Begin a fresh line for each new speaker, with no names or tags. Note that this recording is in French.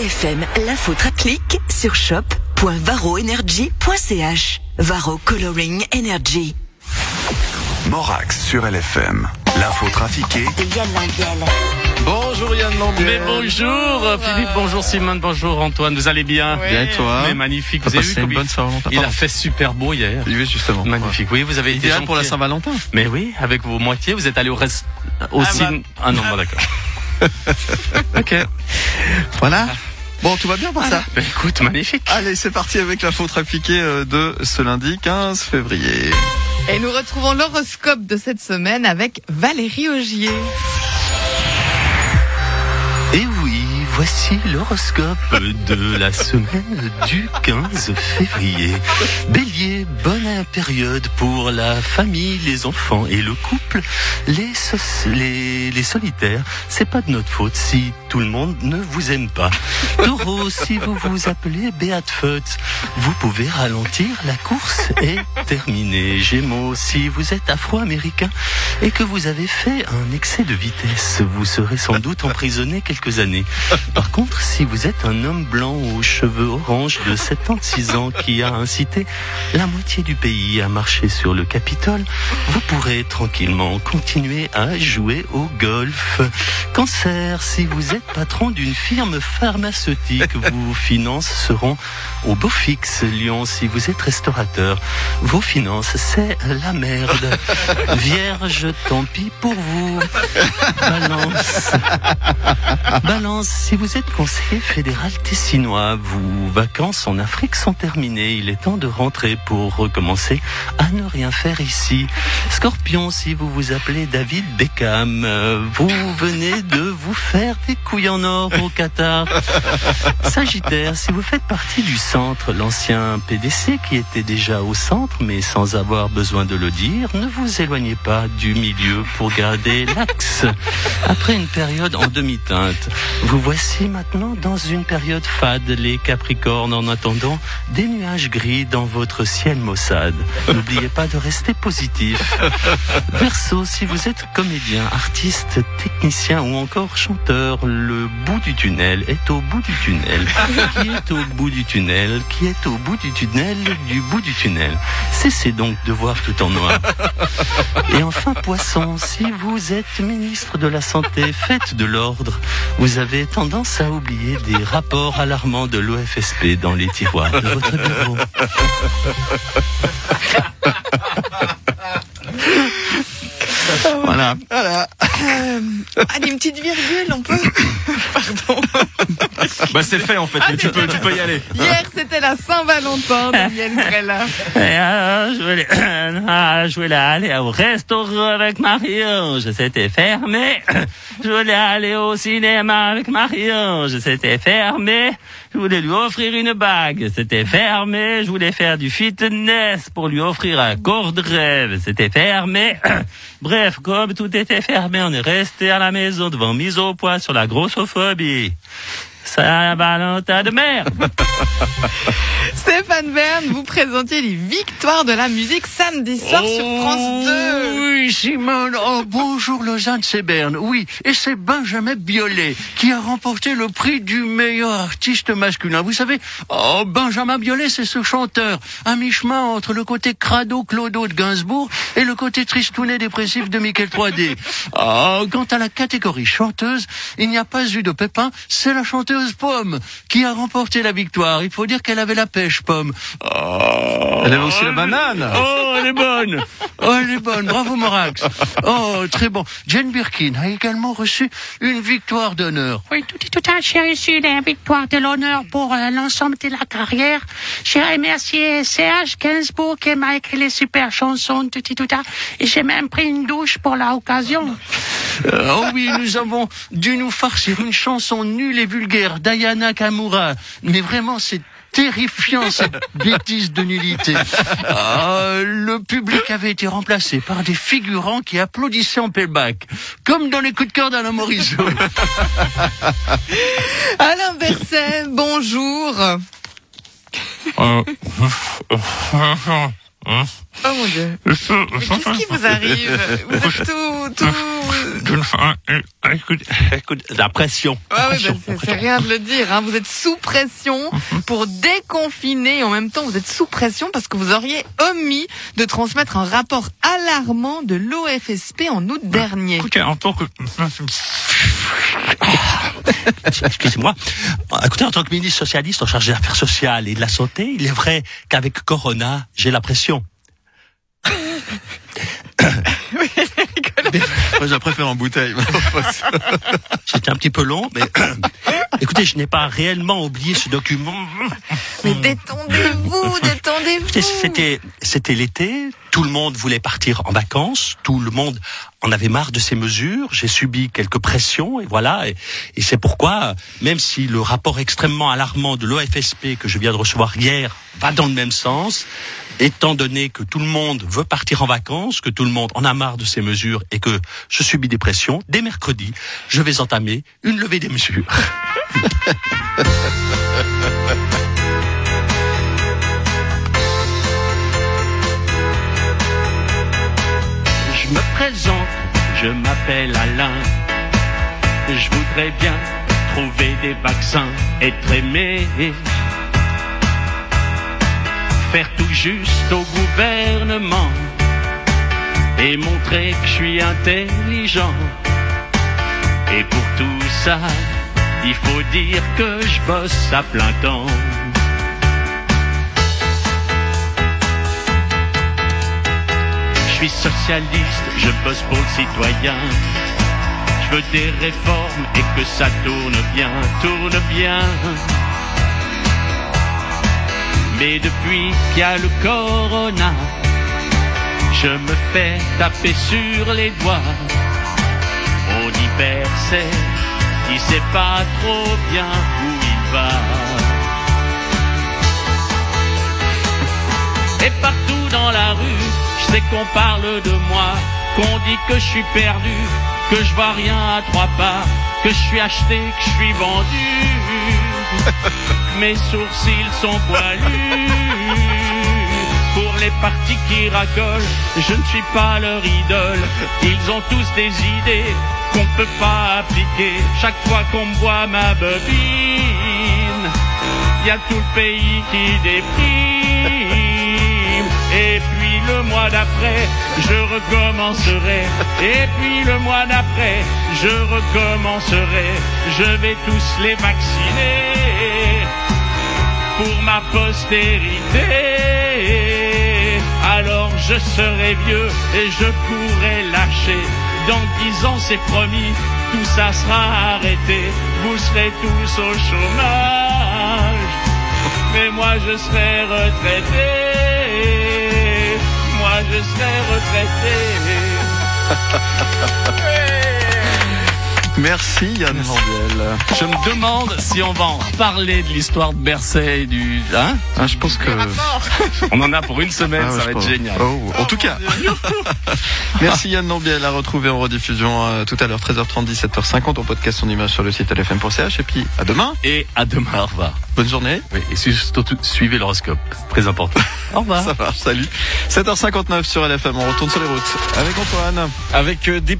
LFM, l'info clic sur shop.varoenergy.ch. Varo Coloring Energy.
Morax sur LFM. L'info trafiquée
de Yann Lambiel.
Bonjour Yann Lambiel.
Mais bonjour Philippe, bonjour Simone, bonjour Antoine, vous allez bien?
Bien et toi?
Mais magnifique, vous avez vu
passé
comme
une
il-
bonne Saint-Valentin
Il a fait super beau hier.
Oui, justement.
Magnifique, oui, vous avez été
Idéal pour la. Saint-Valentin.
Mais oui, avec vos moitiés, vous êtes allé au reste aussi.
bah.
Ah non, bon, d'accord.
Ok. Voilà. Bon, tout va bien pour ça.
Ben, écoute, magnifique.
Allez, c'est parti avec l'info trafiquée euh, de ce lundi 15 février.
Et nous retrouvons l'horoscope de cette semaine avec Valérie Augier.
Voici l'horoscope de la semaine du 15 février. Bélier, bonne période pour la famille, les enfants et le couple. Les, soci- les, les solitaires, c'est pas de notre faute si tout le monde ne vous aime pas. Taureau, si vous vous appelez Beat Feutz, vous pouvez ralentir, la course est terminée. Gémeaux, si vous êtes afro-américain et que vous avez fait un excès de vitesse, vous serez sans doute emprisonné quelques années. Par contre, si vous êtes un homme blanc aux cheveux orange de 76 ans qui a incité la moitié du pays à marcher sur le Capitole, vous pourrez tranquillement continuer à jouer au golf. Cancer, si vous êtes patron d'une firme pharmaceutique, vos finances seront au beau fixe. Lyon, si vous êtes restaurateur, vos finances, c'est la merde. Vierge, tant pis pour vous. Balance. Balance, si vous êtes conseiller fédéral tessinois, vos vacances en Afrique sont terminées. Il est temps de rentrer pour recommencer à ne rien faire ici. Scorpion, si vous vous appelez David Beckham, euh, vous venez de vous faire des couilles en or au Qatar. Sagittaire, si vous faites partie du centre, l'ancien PDC qui était déjà au centre, mais sans avoir besoin de le dire, ne vous éloignez pas du milieu pour garder l'axe. Après une période en demi-teinte, vous voici maintenant dans une période fade, les Capricornes, en attendant des nuages gris dans votre ciel maussade. N'oubliez pas de rester positif. Verseau, si vous êtes comédien, artiste, technicien ou encore chanteur, le bout du tunnel est au bout du tunnel. Qui est au bout du tunnel? Qui est au bout du tunnel Du bout du tunnel? Cessez donc de voir tout en noir. Et enfin, poisson, si vous êtes ministre de la Santé, faites de l'ordre. Vous avez tendance à oublier des rapports alarmants de l'OFSP dans les tiroirs de votre bureau.
Voilà. Voilà.
Euh, allez, une petite virgule, on peut Pardon.
Bah c'est fait en fait,
mais tu peux- tu
peux y aller.
Hier, c'était la Saint-Valentin, Daniel.
Et alors, je voulais, ah, je voulais aller au restaurant avec Marie-Ange, c'était fermé. Je voulais aller au cinéma avec Marie-Ange, c'était fermé. Je voulais lui offrir une bague, c'était fermé. Je voulais faire du fitness pour lui offrir un corps de rêve, c'était fermé. Bref, comme tout était fermé, on est resté à la maison devant mise au point sur la grossophobie. Saint-Valentin de merde.
Stéphane Bern, vous présentiez les victoires de la musique samedi soir sur France 2.
Oui, Simone. Oh, bonjour Lausanne, c'est Berne. Oui, et c'est Benjamin Biolay qui a remporté le prix du meilleur artiste masculin. Vous savez, oh, Benjamin Biolay, c'est ce chanteur, à mi-chemin entre le côté crado Clodo de Gainsbourg et le côté tristounet dépressif de Michael 3D. Oh, quant à la catégorie chanteuse, il n'y a pas eu de pépin, c'est la chanteuse Pomme qui a remporté la victoire. Il faut dire qu'elle avait la pêche, Pomme. Oh,
Elle avait aussi la banane.
Oh, elle est bonne. Oh, elle est bonne. Bravo, Morax. Oh, très bon. Jane Birkin a également reçu une victoire d'honneur.
Oui, tout, tout à j'ai reçu la victoire de l'honneur pour euh, l'ensemble de la carrière. J'ai remercié Serge Gainsbourg qui m'a écrit les super chansons, tout, tout, tout, et j'ai même pris une douche pour l'occasion.
Euh, oh oui, nous avons dû nous farcir une chanson nulle et vulgaire d'Ayana Kamura. Mais vraiment, c'est terrifiant cette bêtise de nullité. Ah, le public avait été remplacé par des figurants qui applaudissaient en playback, comme dans les coups de cœur d'Alain Morisot.
Alain Berset, bonjour. Oh mon dieu. Qu'est-ce qui vous arrive Vous êtes tout, tout.
Écoute, écoute, la pression.
Ouais,
pression,
bah, c'est- rien de le dire. Hein. Vous êtes sous pression pour déconfiner. Et en même temps, vous êtes sous pression parce que vous auriez omis de transmettre un rapport alarmant de l'OFSP en août dernier.
Écoutez, en tant que... Excusez-moi. Écoutez, en tant que ministre socialiste en charge des affaires sociales et de la santé, il est vrai qu'avec Corona, j'ai la pression.
Moi, je la préfère en bouteille.
C'était un petit peu long, mais écoutez, je n'ai pas réellement oublié ce document.
Mais détendez-vous, détendez-vous.
C'était, c'était l'été, tout le monde voulait partir en vacances, tout le monde en avait marre de ces mesures, j'ai subi quelques pressions, et voilà, et, et c'est pourquoi, même si le rapport extrêmement alarmant de l'OFSP que je viens de recevoir hier va dans le même sens, étant donné que tout le monde veut partir en vacances, que tout le monde en a marre de ces mesures et que je subis des pressions, dès mercredi, je vais entamer une levée des mesures. Je me présente, je m'appelle Alain. Je voudrais bien trouver des vaccins, être aimé. Faire tout juste au gouvernement et montrer que je suis intelligent. Et pour tout ça, il faut dire que je bosse à plein temps. Je suis socialiste, je bosse pour le citoyen. Je veux des réformes et que ça tourne bien, tourne bien. Mais depuis qu'il y a le corona, je me fais taper sur les doigts. On y sait, il sait pas trop bien où il va. Et partout dans la rue, je sais qu'on parle de moi, qu'on dit que je suis perdu, que je vois rien à trois pas, que je suis acheté, que je suis vendu. Mes sourcils sont poilus. Partis qui racolent, je ne suis pas leur idole. Ils ont tous des idées qu'on peut pas appliquer. Chaque fois qu'on me voit ma bobine, y a tout le pays qui déprime. Et puis le mois d'après, je recommencerai. Et puis le mois d'après, je recommencerai. Je vais tous les vacciner pour ma postérité. Alors je serai vieux et je pourrai lâcher. Dans dix ans, c'est promis, tout ça sera arrêté. Vous serez tous au chômage. Mais moi je serai retraité. Moi je serai retraité.
Merci Yann Morbiel.
Je me demande si on va en reparler de l'histoire de Bercey et du... Hein
Ah, je pense que.
On en a pour une semaine,
Ah
ça va être génial.
Oh, en tout cas. Merci Yann Morbiel à retrouver en rediffusion euh, tout à l'heure 13h30 17h50 en podcast son image sur le site lfm.ch et puis à demain.
Et à demain, au revoir.
Bonne journée.
Oui, et surtout, suivez l'horoscope, c'est très important. Au revoir.
Ça marche. Salut. 7h59 sur LFM. On retourne sur les routes avec Antoine.
Avec euh, des